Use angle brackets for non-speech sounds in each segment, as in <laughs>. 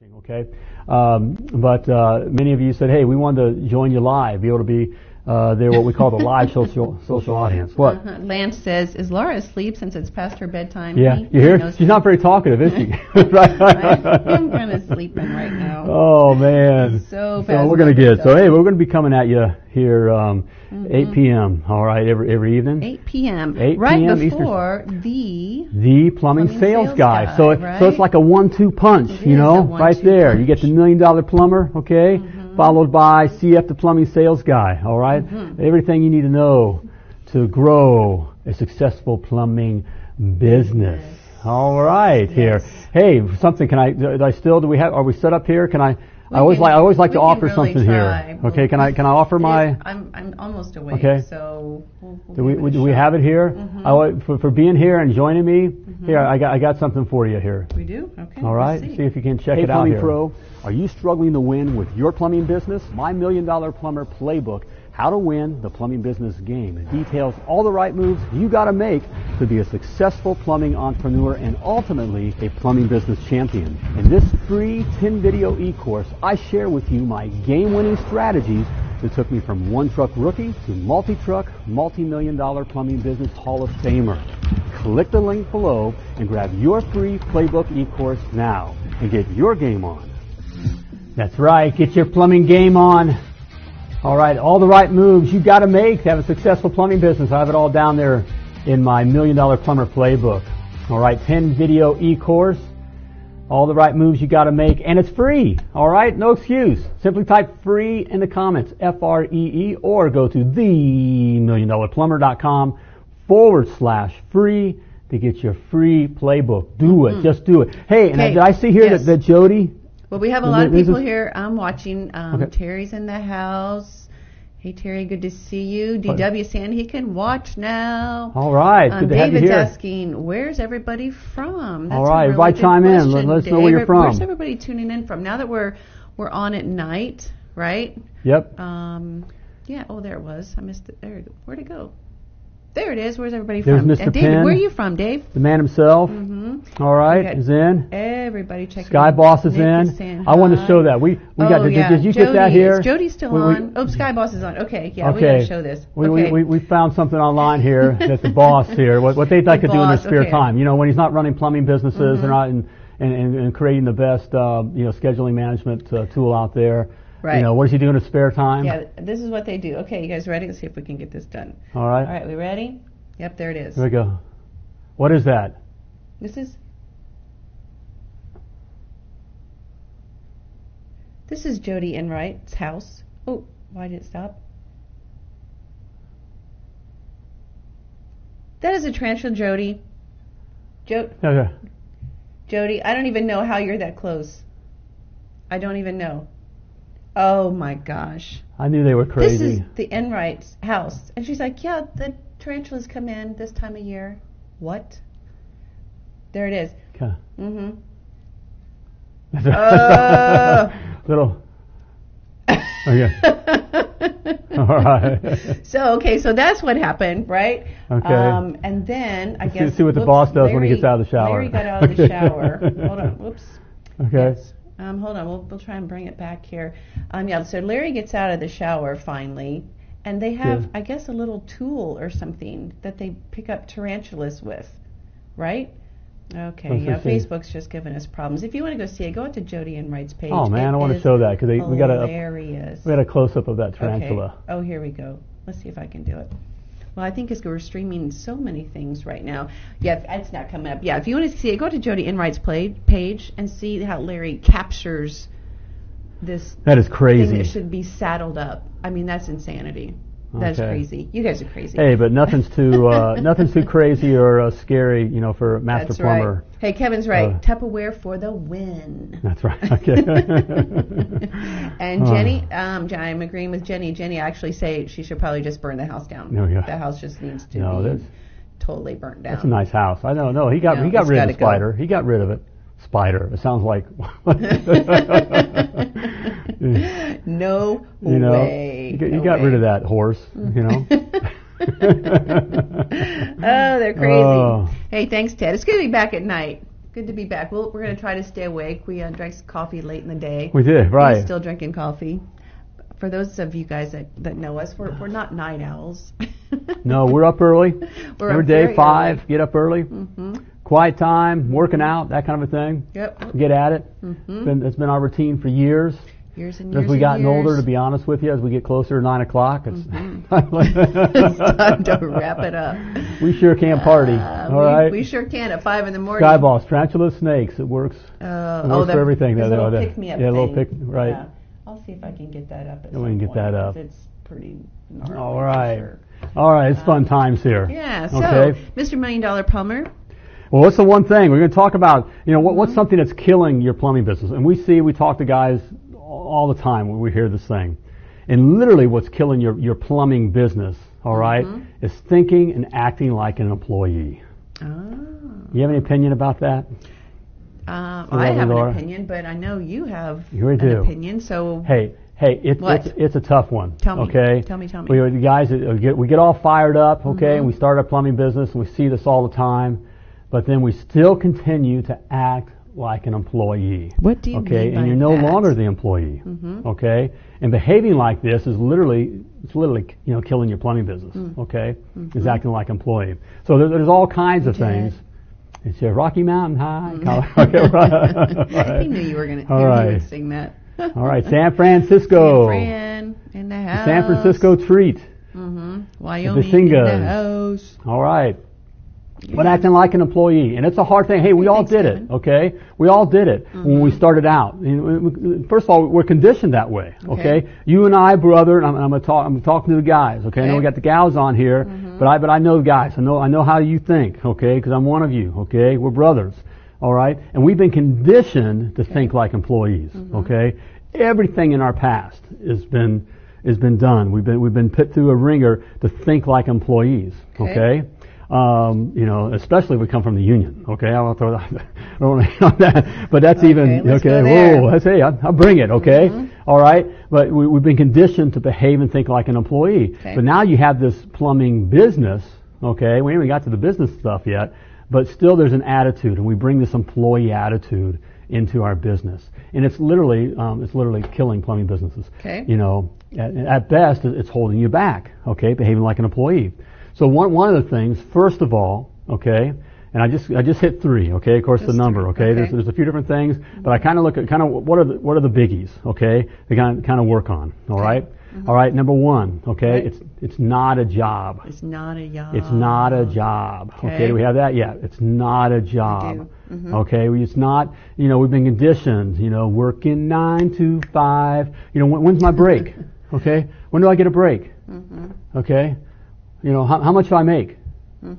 watching, okay? Um, but uh, many of you said, hey, we wanted to join you live, be able to be uh, they're what we call the live <laughs> social social audience. What? Uh-huh. Lance says, "Is Laura asleep since it's past her bedtime?" Yeah, He- you hear? knows She's not very talkative, is she? <laughs> <laughs> right. I'm kind of sleeping right now. Oh man. So So fast we're gonna moving get. So hey, we're gonna be coming at you here, um, 8 p.m. All right, every every evening. 8 p.m. 8 right p.m. Eastern- before the The plumbing, Plumbing sales, sales guy. guy, So it, so it's like a one-two punch, It you know, right one-two there. You get the million-dollar plumber, okay, Mm-hmm. Followed by CF the plumbing sales guy. All right? Mm-hmm. everything you need to know to grow a successful plumbing business. All right, here. Hey, something. Can I? Do I still? Do we have? Are we set up here? Can I? I always like. I always like to offer really something try. here. Okay. Can I? Can I offer my? I'm I'm almost awake. Okay. So we'll, we'll Do we, give it do we have it here? Mm-hmm. I for, for being here and joining me, mm-hmm. here I got I got something for you here. We do. Okay. All see. see if you can check Hey, it out Plumbing here. Pro, are you struggling to win with your plumbing business? My Million Dollar Plumber Playbook, How to Win the Plumbing Business Game, It details all the right moves you got to make to be a successful plumbing entrepreneur and ultimately a plumbing business champion. In this free 10 video e-course, I share with you my game-winning strategies that took me from one truck rookie to multi-truck, multi-million dollar plumbing business hall of famer. Click the link below and grab your free playbook e-course now and get your game on. That's right. Get your plumbing game on. All right, all the right moves you've got to make to have a successful plumbing business. I have it all down there in my Million Dollar Plumber Playbook. All right, 10 video e-course. All the right moves you got to make, and it's free. All right, no excuse. Simply type free in the comments, F-R-E-E, or go to themilliondollarplumber.com forward slash free to get your free playbook. Do it, hmm. just do it. Hey, and Okay, did I see here yes. that, that Jody? Well, we have a lot of people here I'm watching. Um, Okay. Terry's in the house. Hey, Terry, good to see you. DW saying he can watch now. All right, Um, good to have you David's here. asking, where's everybody from? All a right, really everybody good chime in. Let, let us know where you're from. Where's everybody tuning in from? Now that we're we're on at night, right? Yep. Um, yeah. Oh, there it was. I missed it. There. Where'd it go? There it is. Where's everybody There's from? Mr. And David, Penn. where are you from, Dave? The man himself. Mm-hmm. All right, is in. Everybody checking. Sky in. Boss is Nick in. I want to show that. We we oh, got. Did, yeah. did you get that Jody, here? Is Jody still We- we- on? oh, Sky Boss is on. Okay, yeah, we gotta show this. We, okay. we, we, we found something online here <laughs> that the boss here, what, what they'd like The to do in their spare okay. Mm-hmm. time. You know, when he's not running plumbing businesses, they're not in, and, and, and creating the best, uh, you know, scheduling management uh, tool out there. Right. You know, what does he do in his spare time? yeah, this is what they do. Okay, you guys ready? Let's see if we can get this done. All right. All right, we ready? Yep, there it is. Here we go. What is that? This is This is Jody Enright's house. Oh, why did it stop? That is a tarantula, Jody. Jo- Okay. Jody, I don't even know how you're that close. I don't even know. Oh my gosh. I knew they were crazy. This is the Enright's house. And she's like, yeah, the tarantulas come in this time of year. What? There it is. Okay. Mm-hmm. Uh. <laughs> Little. Okay. <laughs> All right. so okay, so that's what happened, right? Okay. Um, and then I Let's see- see what the boss does when he gets out of the shower. Larry got out of the shower. <laughs> Hold on. Whoops. Okay. Yes. Um, hold on. We'll we'll try and bring it back here. Um, yeah. So Larry gets out of the shower finally, and they have, Yeah. I guess, a little tool or something that they pick up tarantulas with, right? Okay. Yeah. Facebook's just giving us problems. If you want to go see it, go out to Jody Enright's page. Oh man, It I want to show that because we got a we got a close up of that tarantula. Okay. Oh, here we go. Let's see if I can do it. Well, I think as we're streaming so many things right now. Yeah, it's not coming up. Yeah, if you want to see it, go to Jody Enright's play, page and see how Larry captures this That is thing crazy. that should be saddled up. I mean, that's insanity. That's Okay. crazy. You guys are crazy. Hey, but nothing's too uh, <laughs> nothing's too crazy or uh, scary, you know, for master that's plumber. right. Hey, Kevin's right. Uh, Tupperware for the win. That's right. <laughs> Okay. <laughs> and Oh. Jenny, um, I'm agreeing with Jenny. Jenny actually say she should probably just burn the house down. No, yeah. The house just needs to No, be totally burnt down. That's a nice house. I know. No, he got No, he got rid of the go. spider. He got rid of it. Spider. It sounds like. <laughs> no <laughs> you know, way. you got, you No got rid of that horse. You know. <laughs> oh, they're crazy. Oh. Hey, thanks, Ted. It's good to be back at night Good to be back. Well, we're going to try to stay awake. We uh, drank coffee late in the day. We did, right. He's still drinking coffee. For those of you guys that, that know us, we're, we're not night owls. no, we're up early. We're Every up day, five, early. get up early. hmm Quiet time, working out, that kind of a thing. Yep. Get at it. hmm Been, it's been our routine for years. Years and years. As we gotten older, to be honest with you, as we get closer to nine o'clock, it's, <laughs> it's time to wrap it up. we sure can party. Uh, all we, right. we sure can at five in the morning. Sky Boss, tarantula snakes. It works. Uh, It oh, works the, for everything. that- little that- pick me up yeah, a little pick- right. Yeah. I'll see if I can get that up. At we can get that up. It's pretty. gnarly All right. sure. All right. It's fun times here. Yeah. So, Okay. Mr. Million Dollar Plumber. Well, what's the one thing we're going to talk about? You know, what, what's Mm-hmm. something that's killing your plumbing business? And we see, we talk to guys all the time when we hear this thing. And literally, what's killing your, your plumbing business, all right, Mm-hmm. is thinking and acting like an employee. Oh. You have any opinion about that? Uh, So I have was an opinion, but I know you have You an do. opinion. So Hey, hey, it's it's it's a tough one. Tell me. Okay. Tell me, tell me. We the guys that uh, get we get all fired up. Okay, Mhm. and we start our plumbing business, and we see this all the time, but then we still continue to act like an employee. What do you okay, mean by and you're no that? longer the employee. Mhm. Okay, and behaving like this is literally it's literally you know killing your plumbing business. Mm. Okay, Mhm. is acting like employee. So there, there's all kinds of Okay. things. It's a Rocky Mountain High. Mm. <laughs> okay, right. <laughs> I <laughs> knew you were going to right. would sing that. All right, San Francisco. San Fran in the The house. San Francisco treat. Mm-hmm. Wyoming in the house. All right. But acting like an employee, and it's a hard thing. Hey, we all did it, okay? We all did it when we started out. First of all, we're conditioned that way, okay? Okay. You and I, brother, and I'm, I'm, gonna talk, I'm talking to the guys, okay? I know we got the gals on here, but I but I know the guys. I know I know how you think, okay? Because I'm one of you, okay? We're brothers, all right? And we've been conditioned to think like employees, okay? Everything in our past has been has been done. We've been we've been put through a ringer to think like employees, Okay. Um, you know, especially if we come from the union. Okay, I'll throw that. <laughs> I don't want to on that, but that's Okay, even okay. Whoa, let's say I'll, I'll bring it. Okay, Mhm. all right. But we, we've been conditioned to behave and think like an employee. Okay. But now you have this plumbing business. Okay, we haven't got to the business stuff yet, but still there's an attitude, and we bring this employee attitude into our business, and it's literally um, it's literally killing plumbing businesses. Okay. You know, at, at best, it's holding you back. Okay, behaving like an employee. So one one of the things, first of all, okay, and I just I just hit three. Okay, of course the number. Okay, okay. There's, there's a few different things, but I kind of look at kind of what are the what are the biggies. Okay, to kind kind of work on. All right. All right. Number one. Okay, Right. it's it's not a job. It's not a job. It's not a job. Okay. Okay. do we have that? Yeah, it's not a job. Mhm. Okay, we- it's not. You know, we've been conditioned. You know, working nine to five. You know, when, when's my break? <laughs> okay, when do I get a break? Mm-hmm. Okay, you know, how, how much do I make?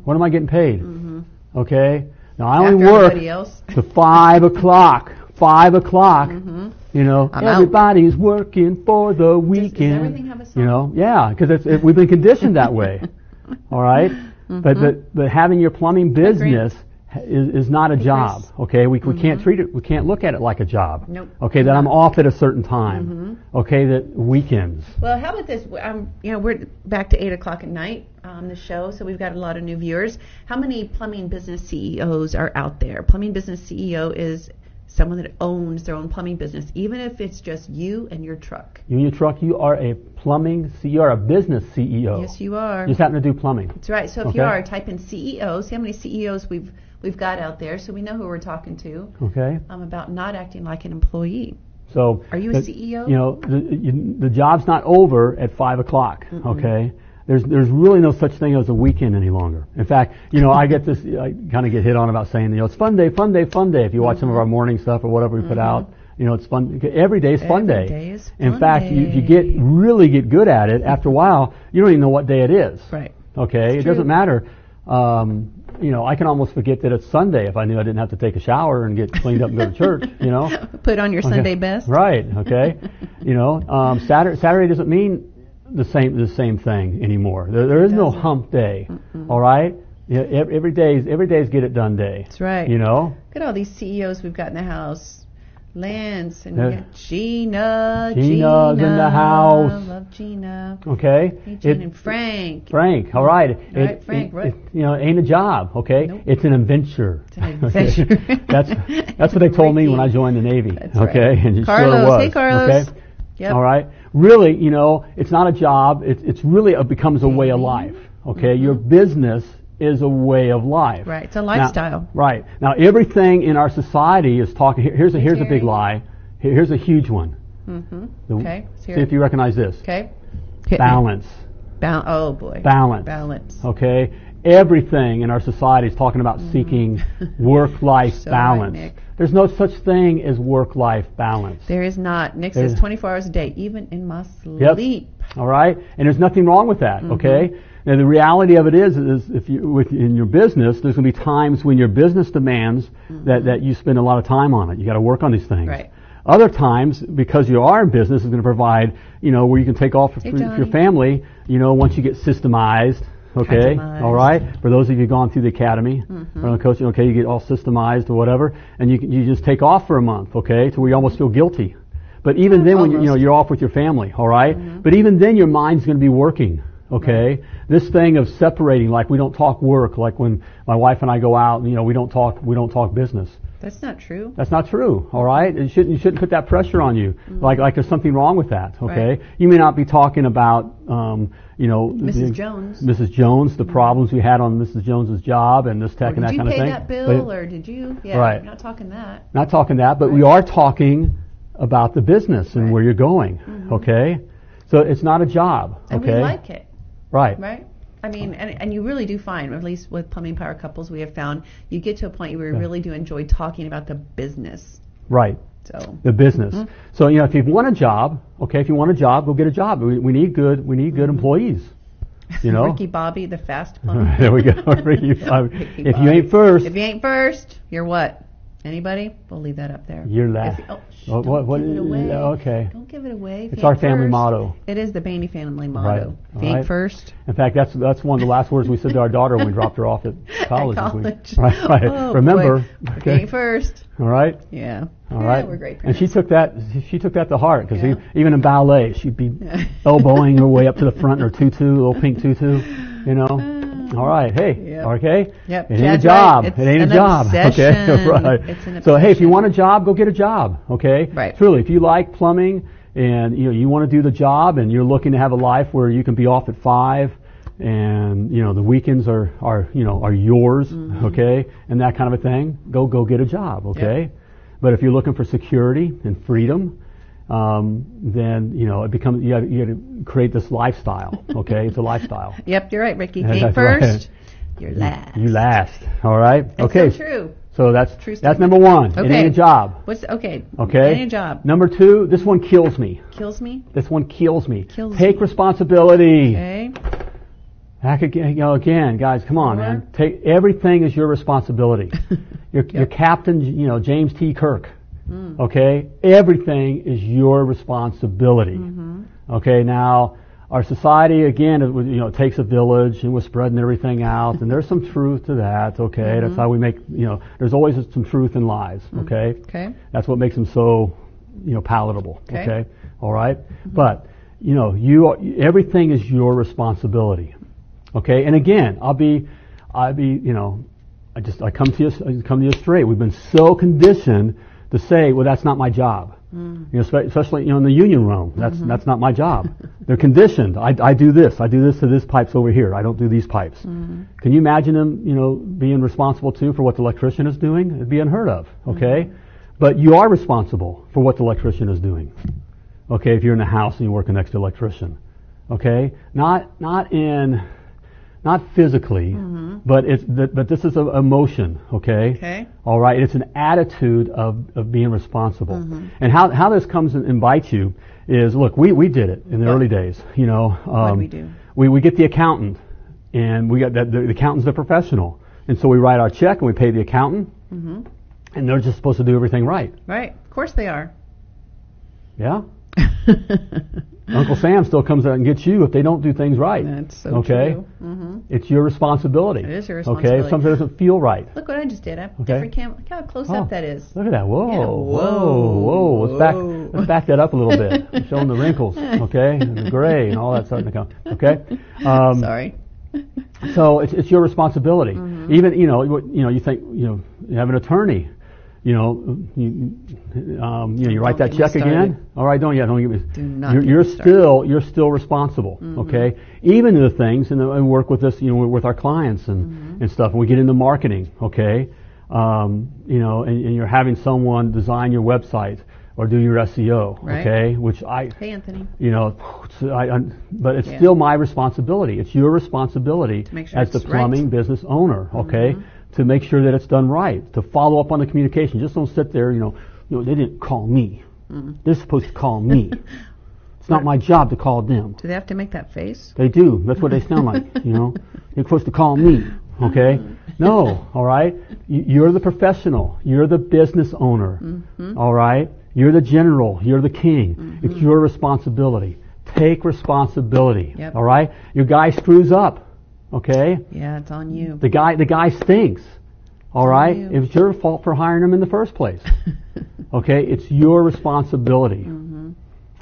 What am I getting paid? Mm-hmm. Okay, now I only work <laughs> to five o'clock. Five o'clock. Mm-hmm. You know, I'm out. everybody's working for the weekend. everything have a song? You know, yeah, because it, we've been conditioned that way. <laughs> All right, but but but having your plumbing business ha- is, is not a job. Okay, we we can't treat it. We can't look at it like a job. Nope. Okay, that I'm off at a certain time. Okay, that weekends. Well, how about this? Um, you know, we're back to eight o'clock at night on the show, so we've got a lot of new viewers. How many plumbing business CEOs are out there? Plumbing business CEO is someone that owns their own plumbing business, even if it's just you and your truck. You and your truck, you are a plumbing. C- you are a business CEO. Yes, you are. You just happen to do plumbing. That's right. So if Okay. you are, type in CEO. See how many CEOs we've we've got out there, so we know who we're talking to. Okay. Um, about not acting like an employee. So Are you a the- CEO? You know, the, you, the job's not over at five o'clock. Okay. There's there's really no such thing as a weekend any longer. In fact, you know, I get this, I kind of get hit on about saying, you know, it's fun day, fun day, fun day. If you watch some of our morning stuff or whatever we put out, you know, it's fun. Every day is fun Every day. day is In fun fact, you, if you get really get good at it, after a while, you don't even know what day it is. Right. Okay, it true. doesn't matter. Um, you know, I can almost forget that it's Sunday if I knew I didn't have to take a shower and get cleaned up and go to church. You know. <laughs> Put on your Okay. Sunday best. Right. Okay. <laughs> you know, um, Saturday Saturday doesn't mean the same the same thing anymore. There, there is no hump day. All right. Yeah, ev- every day's every day's get it done day. That's right. You know. Look at all these CEOs we've got in the house. Lance and Yeah. we got Gina. Gina's in the house. house. Love Gina. Okay. Hey, Gina It- and Frank. Frank, all right. It, Frank, it- right. you know, it ain't a job, okay? Nope. It's an adventure. It's an <laughs> adventure. Okay? that's that's what they told me when I joined the Navy. <laughs> That's okay, right. and it Carlos, sure was. hey, Carlos. Okay. Yep. All right. Really, you know, it's not a job. It's it's really a, becomes a way of life. Okay, your business is a way of life. Mm-hmm. Right, it's a Now- lifestyle. right now, everything in our society is talking. here- Here's a here's a big lie. Here- Here's a huge one. Mm-hmm. The- Okay, See if you recognize this. Okay. Hit. Balance. Bal- oh boy. Balance. Balance. Okay? Everything in our society is talking about seeking <laughs> work life Mm-hmm. So right, balance. Nick. There's no such thing as work life balance. There is not. Nick There's- says 24 hours a day, even in my sleep. Yep. All right? And there's nothing wrong with that, Mm-hmm. okay? Now the reality of it is is if you with in your business there's going to be times when your business demands that that you spend a lot of time on it. You got to work on these things. Mm-hmm. Right. Other times, because you are in business, is going to provide, you know, where you can take off for, Hey, for your family, you know, once you get systemized, okay? All right? For those of you gone through the academy, Mm-hmm. or the coaching, okay, you get all systemized or whatever, and you, can- you just take off for a month, okay, to where you almost feel guilty. But even then, when you, you know, you're off with your family, all right? Mm-hmm. But even then, your mind's going to be working, okay? This thing of separating, like we don't talk work, like when my wife and I go out, you know, we don't talk, we don't talk business. That's not true. That's not true. All right, it shouldn't you shouldn't put that pressure on you. Like like there's something wrong with that. Okay, Mm-hmm. Right. you may not be talking about um, you know Mrs. the- Jones. Mrs. Jones, the problems we had on Mrs. Jones's job and this tech and that kind of thing. Did you pay that bill, But or did you? Yeah, Right. Not talking that. not talking that, but we are talking about the business and Right. Mm-hmm. where you're going. Okay, so it's not a job. And okay, we like it, right. right? I mean, and, and you really do find, at least with plumbing power couples, we have found you get to a point where you Yeah. really do enjoy talking about the business. Right. So the business. Mm-hmm. So you know, if you want a job, okay, if you want a job, go get a job. We, we need good, we need good employees. You know, Mm-hmm. Ricky Bobby, the fast <laughs> plumber. there we go. <laughs> Ricky, <laughs> uh, Ricky if you ain't first, If you ain't first, you're what? Anybody? We'll leave that up there. You're last. Oh, don't what- what give it is- away. okay. Don't give it away. It's our family first- motto. It is the Bainey family motto. Right. If All you ain't right. first, in fact, that's that's one of the last words we said to our daughter when we dropped her off at <laughs> college. At college. Right, right. Oh, Remember, boy. Okay, first. all right, Yeah. All right. yeah. We're great and she took that she took that to heart because Yeah. even in ballet, she'd be <laughs> elbowing her way up to the front in her tutu, little pink tutu, you know. <laughs> All right, hey, Yep. okay. Yep, It ain't a job. right. It ain't a job. <laughs> obsession. Okay, right. So hey, if you want a job, go get a job. Okay. Right. Truly, if you like plumbing and you know you want to do the job and you're looking to have a life where you can be off at five and you know the weekends are are you know are yours. Mm-hmm. Okay, and that kind of a thing. Go go get a job. Okay. But if you're looking for security and freedom, um, then you know it becomes you got you to create this lifestyle. Okay, it's a lifestyle. <laughs> Yep, you're right, Ricky. <laughs> You ain't right. first, you're last. You last. All right. It's okay. so true. So that's True that's number one. It Okay. ain't a job. What's okay? Okay. Any job Number two, this one kills me. kills me. This one kills me. Kills Take me. responsibility. Okay. Back again, you know, again, guys, come on, Sure. man. Take everything is your responsibility. <laughs> your, your captain, you know, James T. Kirk. Mm. Okay, everything is your responsibility. Mm-hmm. Okay, now our society again, it, you know, it takes a village, and we're spreading everything out, and there's some <laughs> truth to that. Okay, Mm-hmm. that's how we make, you know, there's always some truth in lies. Okay, Okay. that's what makes them so, you know, palatable. Okay. Okay. All right? But, you know, you are, everything is your responsibility. Okay? And again, I'll be, I'll be, you know, I just, I come to you, I come to you straight. We've been so conditioned to say, well, that's not my job. Mm. You know, spe- especially, you know, in the union realm. That's, mm-hmm. that's not my job. <laughs> They're conditioned. I, I do this. I do this to this pipes over here. I don't do these pipes. Mm-hmm. Can you imagine them, you know, being responsible too for what the electrician is doing? It'd be unheard of. Mm-hmm. Okay? But you are responsible for what the electrician is doing. Okay, if you're in the house and you're working next to an electrician. Okay? Not not in not physically, but it's th- but this is an emotion, okay? Okay. All right, it's an attitude of, of being responsible. And how how this comes and, bites you is look, we, we did it in the early days, you know. Um, we do? We, we get the accountant and we got that the, the accountant's the professional. And so we write our check and we pay the accountant Mm-hmm. and they're just supposed to do everything right. Right. Of course they are. Yeah? <laughs> Uncle Sam still comes out and gets you if they don't do things right. That's so okay? true. hmm It's your responsibility. It is your responsibility. Okay, if something doesn't feel right. Look what I just did. I Okay. different cam. Look how close Oh, up that is. Look at that. Whoa, Yeah, whoa, whoa, whoa. Let's back, let's back that up a little bit. <laughs> I'm showing the wrinkles, okay? And the gray and all that starting to come, okay? Um, Sorry. So it's, it's your responsibility. Mm-hmm. Even, you know, you you know, you think, you know, you have an attorney, you know, you, um, you know, you write that check again. All right, don't yeah, don't get me. Do not You're, you're. Mm-hmm. still you're still responsible. Okay, even the things and, and work with this, you know, with our clients and Mm-hmm. and stuff. And we get into marketing. Okay, um, you know, and, and you're having someone design your website or do your SEO. Right. Okay, which I Hey, Anthony. you know, I, I, but it's Yeah. still my responsibility. It's your responsibility sure as the it's right. Mm-hmm. plumbing business owner, okay, to make sure that it's done right, to follow up on the communication. Just don't sit there, you know, you know, they didn't call me. Mm-hmm. They're supposed to call me. <laughs> it's not my job to call them. Do they have to make that face? They do. That's what they sound like, you know. <laughs> You're supposed to call me, okay? No, all right? You- You're the professional. You're the business owner, Mm-hmm. all right? You're the general. You're the king. It's your responsibility. Take responsibility, Yep. all right? Your guy screws up, okay? Yeah, it's on you. The guy, the guy stinks, all right? you. It's your fault for hiring him in the first place, <laughs> okay? It's your responsibility,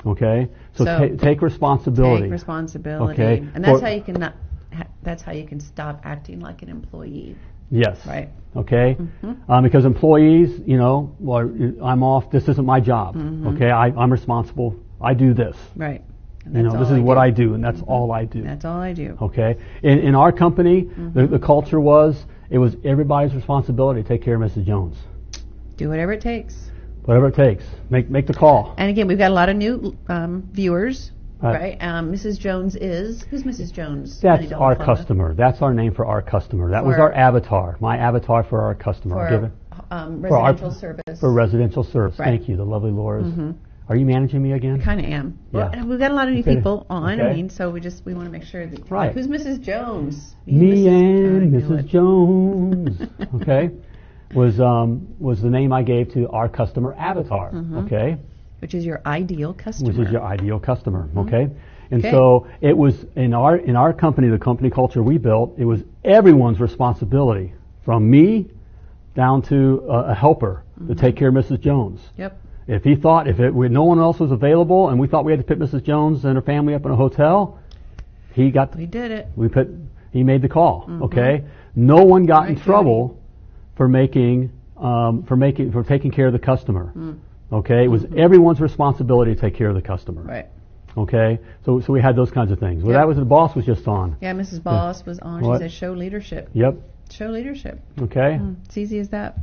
okay? So, Mm-hmm. So, ta- take responsibility. Take responsibility. Okay. And that's For- how you can not. Ha- that's how you can stop acting like an employee, Yes. right? Okay. Mm-hmm. Um, because employees, you know, well, I'm off. This isn't my job. Mm-hmm. Okay. I, I'm responsible. I do this. Right. You know, this is what do. I do, and that's all I do. That's all I do. Okay. In, in our company, Mm-hmm. the, the culture was it was everybody's responsibility to take care of Mrs. Jones. Do whatever it takes. Whatever it takes. Make make the call. And again, we've got a lot of new um, viewers, Right. right? Um, Mrs. Jones is who's Mrs. Jones? That's our customer. That's our name for our customer. That was our avatar. My avatar for our customer. For um, for our- residential service. for residential service. Right. Mm-hmm. Thank you, the lovely Laura's. Are you managing me again? I Kind of am. Well, Yeah. and we've got a lot of new Okay. people on. I mean, so we just we want to make sure that Right. who's Mrs. Jones? Me Mrs. and Mrs. Jones, <laughs> okay, was um, was the name I gave to our customer avatar, Mm-hmm. okay, which is your ideal customer. which is your ideal customer, okay, and Okay. so it was in our in our company, the company culture we built, it was everyone's responsibility, from me down to a, a helper, to take care of Mrs. Jones. Yep. If he thought if it, we, no one else was available, and we thought we had to put Mrs. Jones and her family up in a hotel, he got We did it. we put he made the call. Mm-hmm. Okay, no one got in Right, trouble for making um, for making for taking care of the customer. Mm. Okay, it was mm-hmm. everyone's responsibility to take care of the customer. Right. Okay, so so we had those kinds of things. Well, Yep. that was the boss was just on. Yeah, Mrs. Boss was on. She What? said show leadership. Yep. Show leadership. Okay, mm. It's easy as that.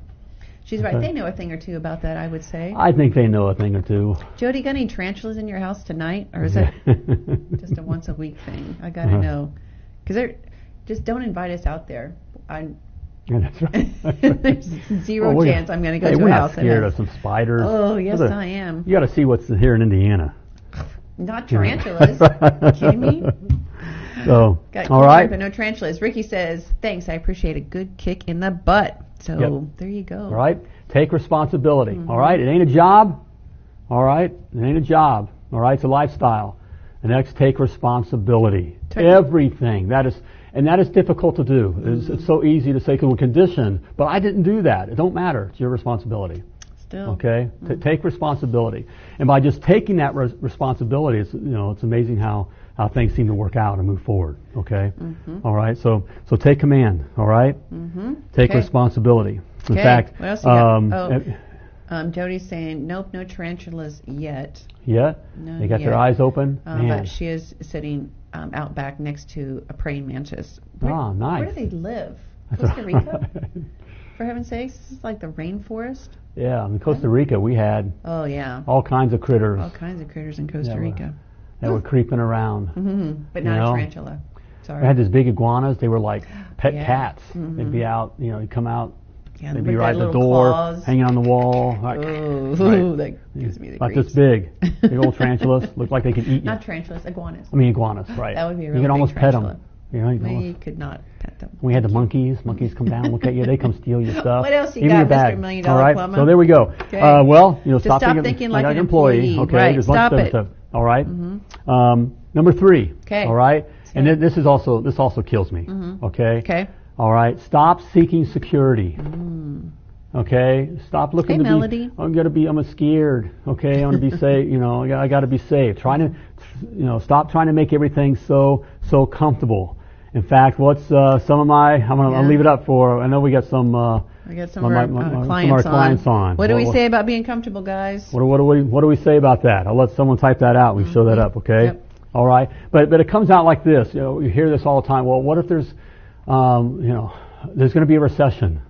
She's right. They know a thing or two about that, I would say. I think they know a thing or two. Jody, got any tarantulas in your house tonight, or is it <laughs> just a once a week thing? I gotta Uh-huh. know, because they're just don't invite us out there. I, Yeah, that's right. <laughs> there's zero Well, chance I'm gonna go hey, to we're a house. that scared of some spiders. Oh yes, are- I am. You got to see what's here in Indiana. Not tarantulas. <laughs> kidding me? So, Got all right. but no tarantulas. Ricky says, "Thanks, I appreciate a good kick in the butt." So Yep. there you go. All right? Take responsibility. Mm-hmm. All right? It ain't a job. All right? It ain't a job. All right? It's a lifestyle. The next, take responsibility. Take- Everything. That is, and that is difficult to do. It's, it's so easy to say, "Cause we're conditioned," but I didn't do that. It don't matter. It's your responsibility. Still. Okay? Mm-hmm. T- take responsibility. And by just taking that res- responsibility, it's, you know, it's amazing how, how things seem to work out and move forward. Okay? Mm-hmm. All right? So, so take command. All right? Mm-hmm. Take Okay. responsibility. In Okay. fact, What else you got? um, Oh. uh, Um, Jody's saying, "Nope, no tarantulas yet." yeah, No, they got their eyes open. Um, but she is sitting um, out back next to a praying mantis. Where, Ah, nice. Where do they live? <laughs> That's Costa Rica? For heaven's sakes, this is like the rainforest. yeah, in Costa Rica, we had Oh yeah, all kinds of critters all kinds of critters in Costa Yeah, Rica. That were creeping around. hmm But You not know? a tarantula. Sorry. We had these big iguanas. They were like pet Yeah. cats. Mhm. They'd be out, you know, they'd come out, yeah, they'd be right at the door, claws. hanging on the wall. Like, Oh, <laughs> Right. that gives me the creeps. this big. Big old tarantulas. Looked like they could eat you. Not tarantulas, iguanas. I mean iguanas, <laughs> right. That would be a You could almost pet them. tarantula. You know, you could We almost- could not pet them. we had the monkeys. Monkeys come down, look at you. They come steal your <laughs> stuff. What else you Even got, your Mr. Million All Dollar right. Plumber? So there we go. Okay. Uh, well, you know, stop, stop thinking, thinking like an an employee. employee. Okay. Right, stop of it. stuff. All right? Um, number Okay. All right. And then this is also this also kills me. Okay. Okay. All right. Stop seeking security. Okay. Stop looking Hey, to Melody. be. I'm gonna be. I'm scared. Okay. I'm gonna be <laughs> safe. You know. I gotta be safe. Trying to, you know, stop trying to make everything so so comfortable. In fact, what's uh, some of my? I'm gonna I'll leave it up for. I know we got some. Uh, We got some My- of our, my- uh, my- some clients, our clients on. What do we What- say about being comfortable, guys? What, do- what do we what do we say about that? I'll let someone type that out. We show that up, okay? Mm-hmm. Yep. All right. But but it comes out like this. You know, you hear this all the time. Well, what if there's, um, you know, there's going to be a recession?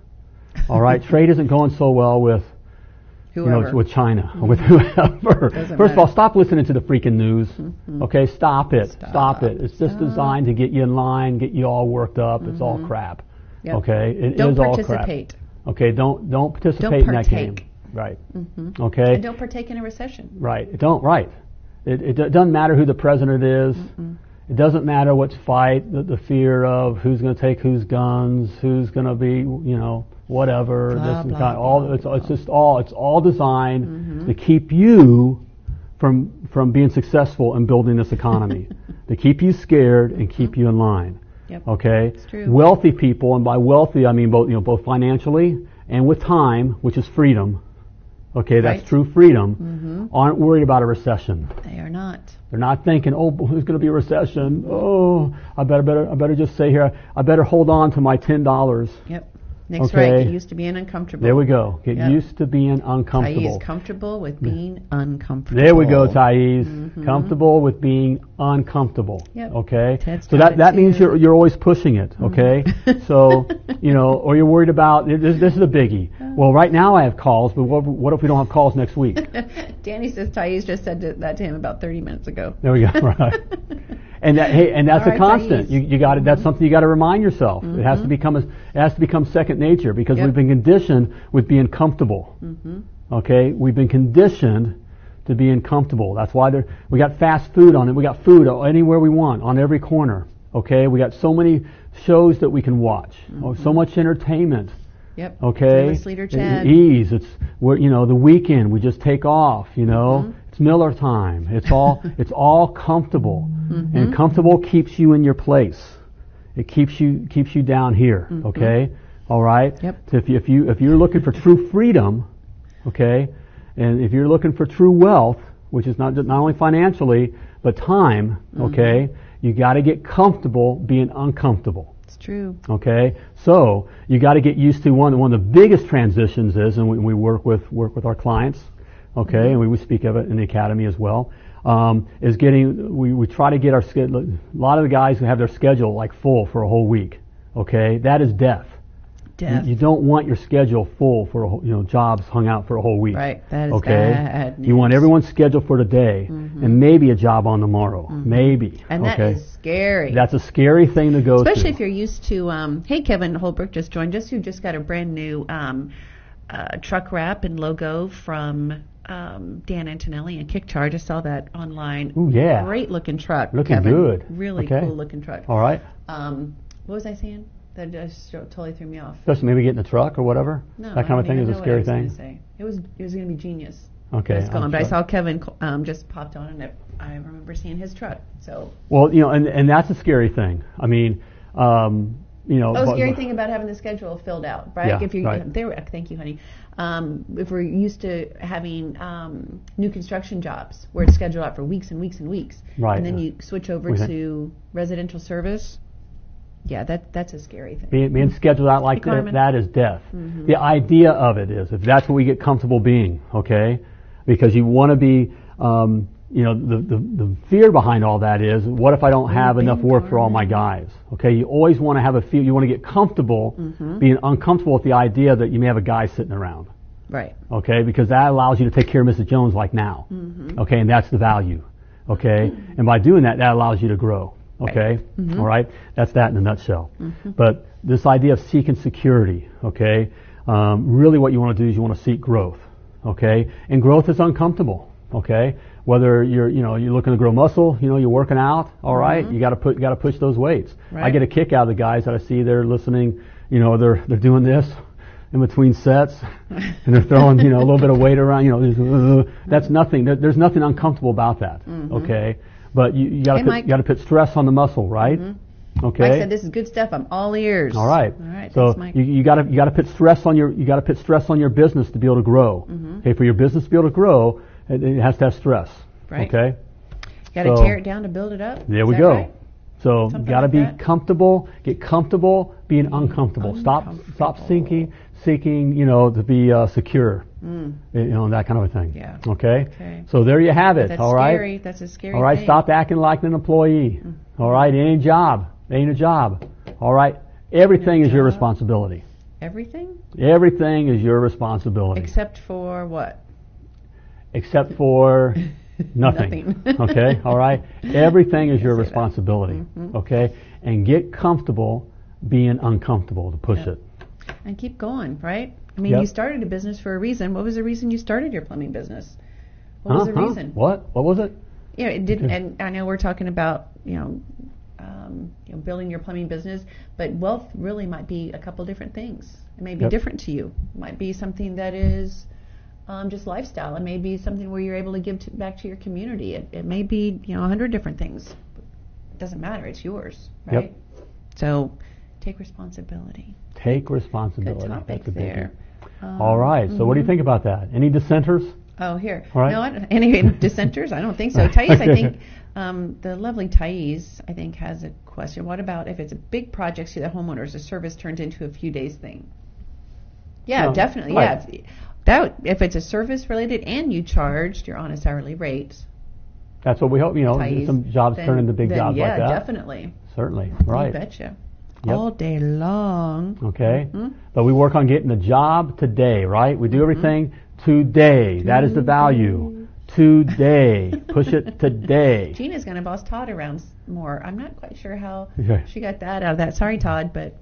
All right. <laughs> Trade isn't going so well with you Whoever. know with China or with whoever. Doesn't First of all, stop listening to the freaking news. Okay, stop it. Stop, Stop. it. It's just designed to get you in line, get you all worked up. It's all crap. Mm-hmm. Yep. Okay, it Don't is all crap. participate. Okay, don't don't participate in that game. Right. Mm-hmm. Okay. And don't partake in a recession. Right. It don't. Right. It, it do- doesn't matter who the president is. It doesn't matter what's fight, the, the fear of who's going to take whose guns, who's going to be, you know, whatever. Blah, this blah, kind, all blah, it's, it's just all it's all designed mm-hmm. to keep you from from being successful in building this economy, <laughs> to keep you scared and keep mm-hmm. you in line. Yep. Okay. Wealthy people, and by wealthy I mean both you know both financially and with time, which is freedom. Okay, that's Right. true freedom. Mm-hmm. Aren't worried about a recession. They are not. They're not thinking, oh, there's going to be a recession. Oh, I better, better, I better just say here, I better hold on to my ten dollars. Yep. Nick's Okay. right. Get used to being uncomfortable. There we go. Get Yep. used to being uncomfortable. Thais comfortable with being uncomfortable. There we go, Thais. Comfortable with being uncomfortable. Mm-hmm. Yep. Okay. Ted's so that that means you're you're always pushing it. Okay. <laughs> so you know, or you're worried about this. This is a biggie. Well, right now I have calls, but what, what if we don't have calls next week? <laughs> Danny says Thais just said that to him about 30 minutes ago. There we go. <laughs> Right. And that, hey, and that's a constant. You, you got That's mm-hmm. something you got to remind yourself. It has to mm-hmm. become a, it has to become second nature because Yep. we've been conditioned with being comfortable. Mm-hmm. Okay, we've been conditioned to being comfortable. That's why there, we got fast food on it. We got food anywhere we want on every corner. Okay, we got so many shows that we can watch. Oh, so much entertainment. Yep. Okay. Leader Chad. Ease. It's we're you know the weekend we just take off. You know Mm-hmm. It's Miller time. It's all <laughs> it's all comfortable, Mm-hmm. and comfortable keeps you in your place. It keeps you keeps you down here. Okay. All right. Mm-hmm. Yep. So if you if you if you're looking for true freedom, okay, and if you're looking for true wealth, which is not not only financially but time, Mm-hmm. okay, you got to get comfortable being uncomfortable. It's true. Okay, so you got to get used to one. One of the biggest transitions is, and we, we work with work with our clients. Okay, and we, we speak of it in the academy as well. Um, is getting we, we try to get our schedule. A lot of the guys who have their schedule like full for a whole week. Okay, that is death. You, Death. you don't want your schedule full for a whole, you know jobs hung out for a whole week. Right, that is okay. bad You want news. Mm-hmm. everyone's schedule for today, and maybe a job on tomorrow. Maybe. and that okay. is scary. That's a scary thing to go through. Especially if you're used to, um, hey, Kevin Holbrook just joined us, who just got a brand new um, uh, truck wrap and logo from um, Dan Antonelli and KickCharge. I just saw that online. Ooh, yeah. Great looking truck. Looking Kevin. good. Really Okay. cool looking truck. All right. Um, what was I saying? That just totally threw me off. Especially maybe getting a truck or whatever. No, that kind of thing is a know what I scary thing. say. It was it was going to be genius. Okay. It's gone, I'm but I saw Kevin um, just popped on, and I remember seeing his truck. So, Well, you know, and and that's a scary thing. I mean, um, you know. oh, scary thing about having the schedule filled out, right? Yeah, if you right. there, thank you, honey. Um, if we're used to having um, new construction jobs where it's scheduled out for weeks and weeks and weeks, Right. and then you switch over We think- to residential service, yeah, that that's a scary thing. Being, being scheduled out like Hey, that, that is death. Mm-hmm. The idea of it is, if that's what we get comfortable being, okay, because you want to be, um, you know, the, the, the fear behind all that is, what if I don't have enough work for all my guys? Okay, you always want to have a feel, you want to get comfortable Mm-hmm. being uncomfortable with the idea that you may have a guy sitting around. Right. okay? Because that allows you to take care of Mrs. Jones like now, Mm-hmm. okay? And that's the value, okay? And by doing that, that allows you to grow, okay? Mm-hmm. All right? That's that in a nutshell. But this idea of seeking security, okay? Um, really, what you want to do is you want to seek growth, okay? And growth is uncomfortable, okay? Whether you're, you know, you're looking to grow muscle, you know, you're working out, all right? You got to put, got to push those weights. I Mm-hmm. Get a kick out of the guys that I see they're listening, you know, they're they're doing this in between sets, <laughs> and they're throwing you know a little bit of weight around. You know, uh, that's nothing. There's nothing uncomfortable about that. Mm-hmm. Okay, but you, you got to Hey, put you got to put stress on the muscle, right? Okay. Mike said this is good stuff. I'm all ears. All right. All right. So thanks, you, you got to you got to put stress on your you got to put stress on your business to be able to grow. Mm-hmm. Okay, for your business to be able to grow, it, it has to have stress. Right. Okay. Got to so- tear it down to build it up. There Is we go. right? So Something got to like be that? comfortable. Get comfortable being uncomfortable. Stop stop Uncomfortable. seeking seeking you know to be uh, secure. You know that kind of a thing. Mm. Yeah. Okay. Okay. So there you have it. That's all right. scary. That's a scary All right, thing. stop acting like an employee. All right, it ain't a job. It ain't a job. All right, everything is your responsibility. Everything Everything is your responsibility, except for what? Except for <laughs> nothing. Nothing. <laughs> okay, all right. Everything is your responsibility. Mm-hmm. Okay, and get comfortable being uncomfortable to push Yep. it. And keep going, right? I mean, Yep. you started a business for a reason. What was the reason you started your plumbing business? What was the Huh? Huh? reason? What? What was it? Yeah, it didn't. And I know we're talking about you know, um, you know, building your plumbing business, but wealth really might be a couple different things. It may be Yep. different to you. It might be something that is um, just lifestyle. It may be something where you're able to give to, back to your community. It, it may be you know a hundred different things. It doesn't matter. It's yours, right? Yep. So take responsibility. Take Good responsibility. topic That's there. Um, All right. So, what do you think about that? Any dissenters? Oh, here. All right. No, any <laughs> dissenters? I don't think so. <laughs> Thais, I think um, the lovely Thais, I think, has a question. What about if it's a big project to the homeowners, a service turns into a few days thing? Yeah, No, definitely. right. Yeah, that if it's a service related and you charged your honest hourly rate, That's what we hope. You know, some jobs then- turn into big then jobs yeah, like that. Yeah, definitely. Certainly. Right. betcha. Yep. All day long. Okay. Mhm. But we work on getting the job today, right? We do Mm-hmm. everything today. That is the value. Today. Push it <laughs> today. Gina's going to boss Todd around more. I'm not quite sure how Okay. she got that out of that. Sorry, Todd, but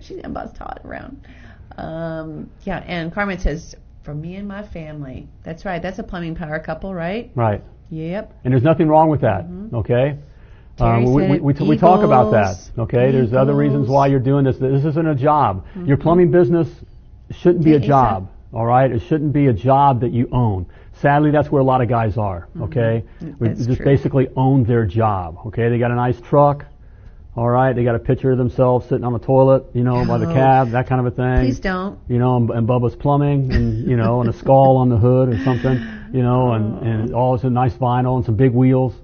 she's to boss Todd around. Um, yeah, and Carmen says, for me and my family. That's right. That's a plumbing power couple, right? Right. Yep. And there's nothing wrong with that. Okay. Mm-hmm. Terry Um, we, we, we, t- we talk about that. eagles, Okay. There's other reasons why you're doing this. This isn't a job. Your plumbing business shouldn't be a job. All right. It shouldn't be a job that you own. Sadly, that's where a lot of guys are. Okay. We That's just true. basically own their job. Okay. They got a nice truck. All right. They got a picture of themselves sitting on the toilet, you know, by the cab, that kind of a thing Please don't. you know, and, and Bubba's Plumbing, and you know, and a skull on the hood or something, you know, and <laughs> and all it's a nice vinyl and some big wheels,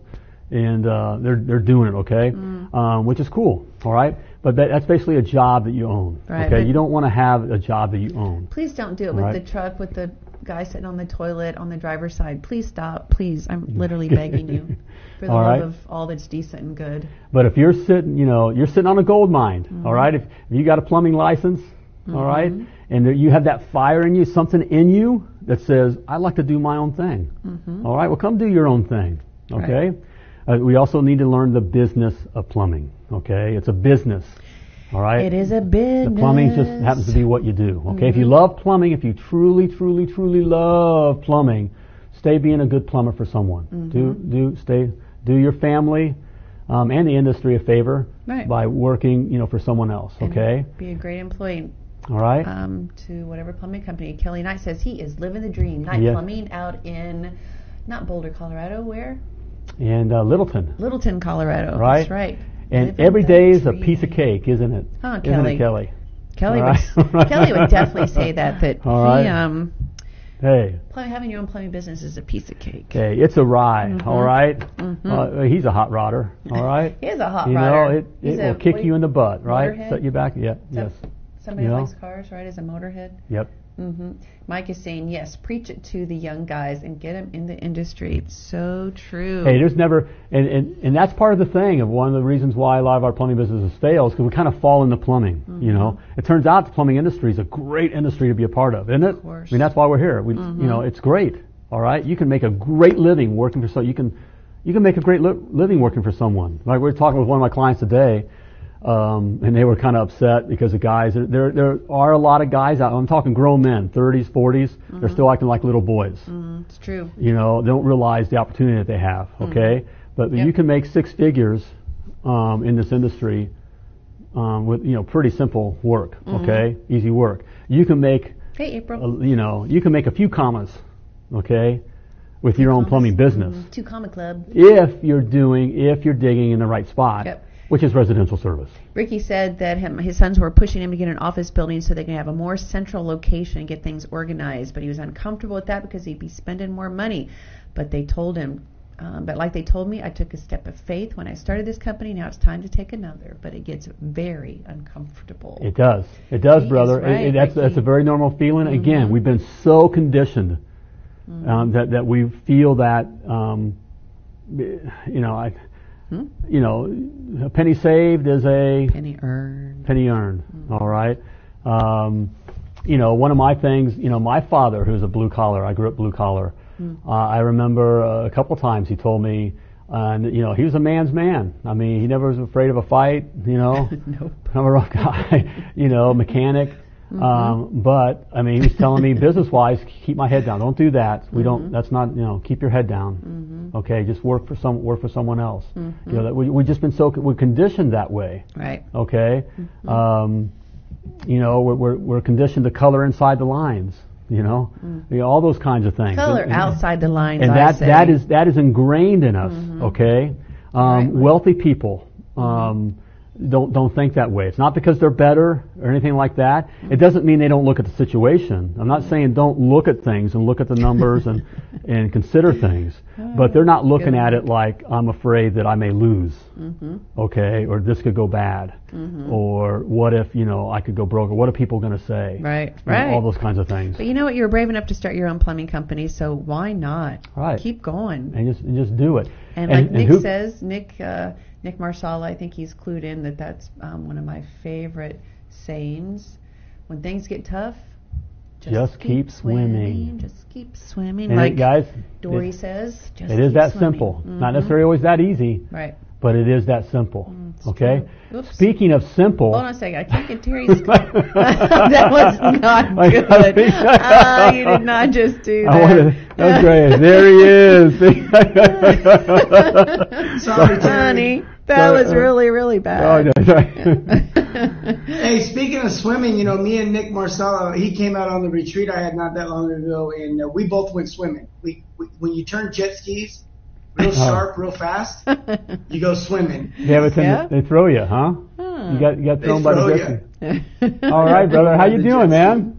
and uh, they're they're doing it, okay, Mm. um, which is cool, all right. But that, that's basically a job that you own, Right, okay. You don't want to have a job that you own. Please don't do it with Right. the truck with the guy sitting on the toilet on the driver's side. Please stop. Please. I'm literally <laughs> begging you. For the All love right. of all that's decent and good. But if you're sitting, you know, you're sitting on a gold mine, Mm-hmm. all right. If, if you got a plumbing license, all right, and there, you have that fire in you, something in you that says, "I like to do my own thing." All right, well, come do your own thing. Okay. Uh, we also need to learn the business of plumbing. Okay, it's a business. All right. It is a business. The plumbing just happens to be what you do. Okay. If you Mm-hmm. love plumbing, if you truly, truly, truly love plumbing, stay being a good plumber for someone. Mm-hmm. Do do stay do your family um, and the industry a favor Right. by working, you know, for someone else. And Okay. Be a great employee. All right. Um, to whatever plumbing company. Kelly Knight says he is living the dream. Knight Yeah. Plumbing out in, not Boulder, Colorado. Where? and uh, Littleton. Littleton, Colorado. Right. That's right. And every the is a piece of cake, isn't it? Huh, Isn't Kelly? it, Kelly? Kelly All would. <laughs> Kelly would definitely say that. That <laughs> All he, right. um, Hey. having your own plumbing business is a piece of cake. Okay, it's a ride, Mm-hmm. all right? Uh, he's a hot rodder, all right? <laughs> He is a hot you rodder. know, it, He's it will kick you in the butt, right? motorhead? Set you back. Yeah, that yes. Somebody You know? likes cars, right? Is a motorhead. Yep. Hmm Mike is saying yes. Preach it to the young guys and get them in the industry. It's so true. Hey, there's never, and, and, and that's part of the thing of one of the reasons why a lot of our plumbing businesses fail is because we kind of fall into plumbing. Mm-hmm. You know, it turns out the plumbing industry is a great industry to be a part of, isn't it? Of course. I mean, that's why we're here. We, you know, it's great. All right, you can make a great living working for so you can, you can make a great li- living working for someone. Like we're talking with one of my clients today, um, and they were kind of upset because the guys there, there are a lot of guys out. I'm talking grown men, 30s, 40s. They're still acting like little boys Mm, it's true. you know, they don't realize the opportunity that they have. Okay, but Yep. you can make six figures um, in this industry um, with you know pretty simple work. Mm-hmm. Okay, easy work. You can make Hey, April. uh, you know you can make a few commas. Okay, with your own plumbing business Two Comma Club. if you're doing if you're digging in the right spot, Yep. Which is residential service. Ricky said that him, his sons were pushing him to get an office building so they can have a more central location and get things organized. But he was uncomfortable with that because he'd be spending more money. But they told him, um, but like they told me, I took a step of faith when I started this company. Now it's time to take another. But it gets very uncomfortable. It does. It does, is brother. Right, it- that's Ricky. that's a very normal feeling. Again, we've been so conditioned um, that that we feel that um, you know I. You know, a penny saved is a Penny earned. penny earned. all right. Um, you know, one of my things. You know, my father, who's a blue collar. I grew up blue collar. Uh, I remember uh, a couple times he told me, uh, and you know, he was a man's man. I mean, he never was afraid of a fight. You know, <laughs> Nope. I'm a rough guy. <laughs> you know, mechanic. Mm-hmm. Um, but I mean, he was telling me <laughs> business wise, keep my head down. Don't do that. We Mm-hmm. don't. That's not. You know, keep your head down. Okay, just work for some. Work for someone else. Mm-hmm. You know, that we we've just been so we're conditioned that way Right. okay? Mm-hmm. Um, you know, we're, we're, we're conditioned to color inside the lines, you know, you know all those kinds of things. Mm. Color And- outside the lines. And that, that is that is ingrained in us, okay? Um, Right. Wealthy people um, don't don't think that way. It's not because they're better or anything like that. It doesn't mean they don't look at the situation. I'm not saying don't look at things and look at the numbers and <laughs> and consider things, but they're not looking at it like I'm afraid that I may lose Mm-hmm. okay, or this could go bad, or what if you know I could go broke, or what are people going to say? Right. You know, Right. all those kinds of things, But you know what? You're brave enough to start your own plumbing company, so why not? Right. Keep going. and just and just do it. And, like Nick who- says, Nick uh, Nick Marsala, I think he's clued in that that's um, one of my favorite sayings. When things get tough, just, Just keep swimming. Just keep swimming. and like it, guys, Dory says, just it is keep that swimming. simple. Not Mhm. necessarily always that easy, Right. But it is that simple. it's okay. Speaking of simple, Hold on a second. I can't get Terry's. <laughs> <laughs> that was not I good. gotta be- Ah, you did not just do that. I wanted, that's great. There he is. <laughs> Sorry, Terry. Honey, that Sorry, was uh, really, really Oh, bad. no. Hey, speaking of swimming, you know, me and Nick Marsala, he came out on the retreat I had not that long ago, and uh, we both went swimming. We, we when you turn jet skis real Oh. sharp, real fast, you go swimming. They have a Yeah? tend- they throw you, huh? You got you got They thrown by the throw jet All right, brother. How you doing, jet man?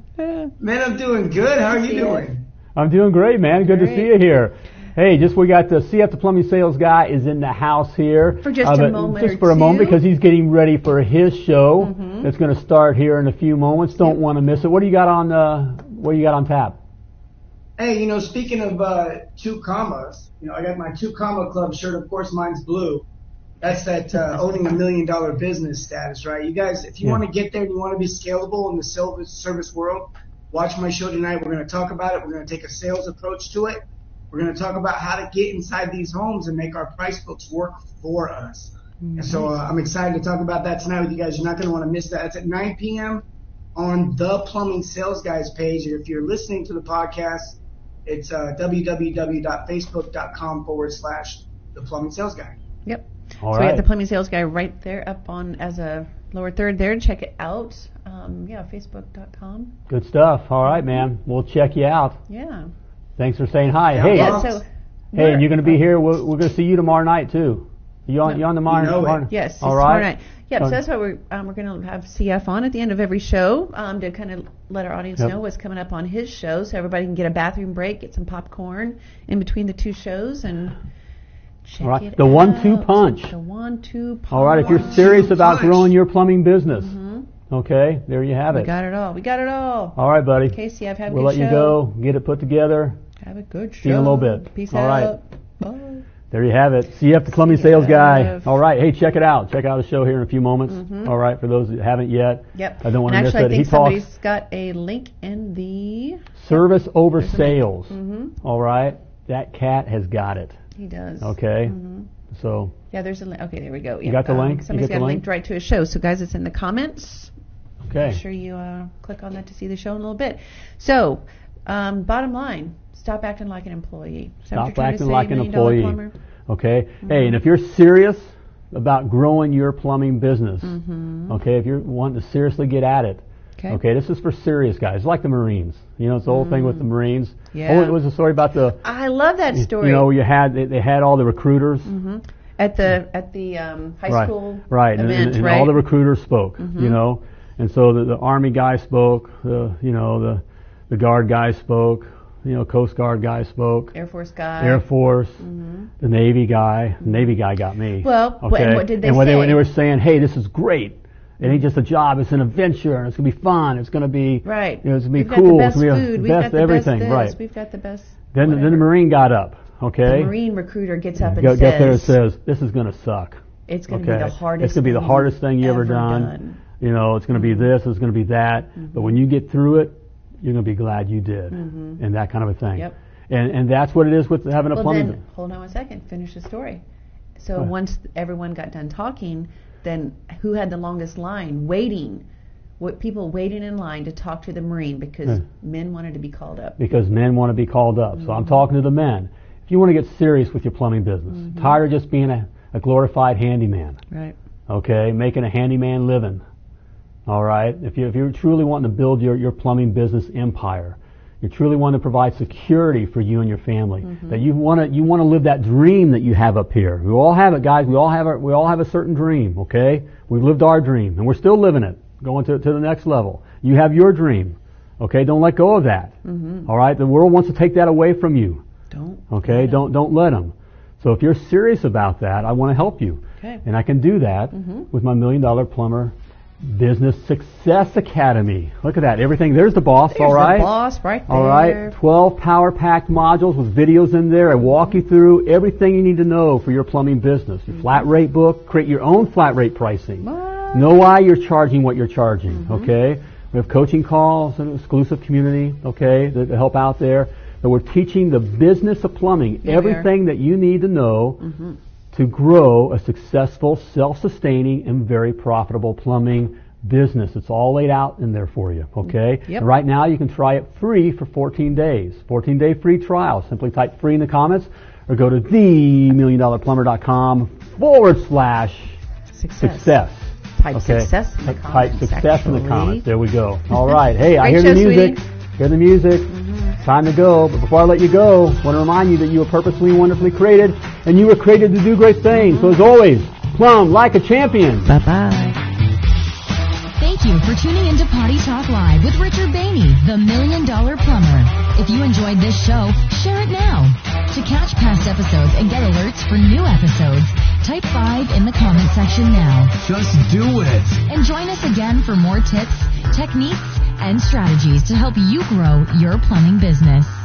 Man, I'm doing good. How are you doing? I'm doing great, man. Good to see you here. Hey, just we got the CF the plumbing sales guy is in the house here For just a moment Just or for a moment because he's getting ready for his show. Mhm. That's going to start here in a few moments. Don't want to miss it. What do you got on? Uh, what do you got on tap? Hey, you know, speaking of uh, two commas, you know, I got my two comma club shirt. Of course, mine's blue. That's that uh, owning a million dollar business status, right? You guys, if you Yeah. want to get there and you want to be scalable in the service service world, watch my show tonight. We're going to talk about it. We're going to take a sales approach to it. We're going to talk about how to get inside these homes and make our price books work for us. And so uh, I'm excited to talk about that tonight with you guys. You're not going to want to miss that. It's at 9 p.m. on the Plumbing Sales Guys page. And if you're listening to the podcast, it's uh, www.facebook.com forward slash the Plumbing Sales Guy. Yep. All so we right. got the plumbing sales guy right there up on as a lower third there. Check it out. Um, yeah, facebook.com. Good stuff. All right, man. We'll check you out. Yeah. Thanks for saying hi. Yeah, hey, Yeah. So. hey, and you're going to be here. We're, we're going to see you tomorrow night too. You on? No. You on tomorrow? You know it. Yes, All right. Right. night. Yep, so that's why we're um, we're going to have CF on at the end of every show um, to kind of let our audience Yep. know what's coming up on his show, so everybody can get a bathroom break, get some popcorn in between the two shows, and check All right. it The one-two punch. The one-two punch. All right. If you're One, serious two, about punch. growing your plumbing business, Mhm. okay, there you have it. we got it all. We got it all. All right, buddy. Okay, CF, have a We'll good let you go. Get it put together. Have a good show. See you in a little bit. Peace All out. right. Bye. There you have it. CF the plumbing sales guy. All right. Hey, check it out. Check out the show here in a few moments. Mhm. All right. For those that haven't yet, Yep. I don't want and to miss actually, it. I He think talks somebody's got a link in the. service over There's sales. Mm-hmm. All right. That cat has got it. He does. Okay. Mhm. So Yeah, there's a link. Okay, there we go. You Yep, got the um, link? You Somebody's got a link? link right to his show. So, guys, it's in the comments. okay. Make sure you uh, click on that to see the show in a little bit. So, um, bottom line, stop acting like an employee. Is that what Stop you're trying to acting like an employee. Okay. Mm-hmm. Hey, and if you're serious about growing your plumbing business. Okay, if you're wanting to seriously get at it. Okay. Okay, this is for serious guys, like the Marines. You know, it's the whole thing with the Marines. Yeah. Oh, it was a story about the. I love that story. You know, you had they, they had all the recruiters. -hmm. at the at the um, high right, school right, event, and, and right? Mm-hmm. all the recruiters spoke. You know, and so the, the army guy spoke. The you know the the guard guy spoke. You know, Coast Guard guy spoke. Air Force guy. Air Force, the Navy guy. The Navy guy got me. Mm-hmm. Well, wh- and what did they and when say? They, when they were saying, "Hey, this is great," it ain't just a job; it's an adventure, and it's gonna be fun. It's gonna be Right. You know, it's gonna be We've cool. Got the best it's gonna be food. the We've best got the everything. best right. We've got the best. Then, then the. Marine got up. Okay. The Marine recruiter gets up and Go- says, Get there and says, "This is gonna suck." "It's going to Okay. be the hardest. It's gonna be the hardest thing you ever ever done. done. You know, it's gonna be this. It's gonna be that. But when you get through it, you're gonna be glad you did, mm-hmm. and that kind of a thing. Yep. And and that's what it is with having a Well, plumbing. then hold on one second. Finish the story. So Right. once everyone got done talking, then who had the longest line waiting? What people waiting in line to talk to the Marine because Yeah. men wanted to be called up. because men want to be called up. So I'm mm-hmm. talking to the men. If you want to get serious with your plumbing business, mm-hmm. tired of just being a, a glorified handyman, Right. okay, making a handyman living. All right. If you if you're truly wanting to build your, your plumbing business empire, you truly want to provide security for you and your family. Mm-hmm. That you want to you want to live that dream that you have up here. We all have it, guys. We all have our, we all have a certain dream. Okay. We've lived our dream, and we're still living it, going to to the next level. You have your dream. Okay. Don't let go of that. Mm-hmm. All right. The world wants to take that away from you. Don't. Okay, don't don't let them. So if you're serious about that, I want to help you, Okay. and I can do that mm-hmm. with my Million Dollar Plumber Business Success Academy. Look at that, everything. There's the boss. There's all right. the boss right there. All right, 12 power packed modules with videos in there. I walk you through everything you need to know for your plumbing business. Your mm-hmm. flat rate book, create your own flat rate pricing. What? Know why you're charging what you're charging, mm-hmm. okay? We have coaching calls, an exclusive community, okay, that to help out there. But we're teaching the business of plumbing, Yeah, we are. everything that you need to know mm-hmm. To grow a successful, self-sustaining, and very profitable plumbing business. It's all laid out in there for you, okay? Yep. And right now you can try it free for 14 days. 14 day free trial. Simply type free in the comments or go to themilliondollarplumber.com forward slash Success. success. Type Okay. success in the Type comments, success in the comments. There we go. All right. Hey, I hear the music. sweetie. Hear the music. Time to go. But before I let you go, I want to remind you that you were purposely and wonderfully created, and you were created to do great things. So as always, plumb like a champion. Bye bye. Thank you for tuning into Potty Talk Live with Richard Rainey, the Million Dollar Plumber. If you enjoyed this show, share it now. To catch past episodes and get alerts for new episodes, type 5 in the comment section now. Just do it. And join us again for more tips, techniques, and strategies to help you grow your plumbing business.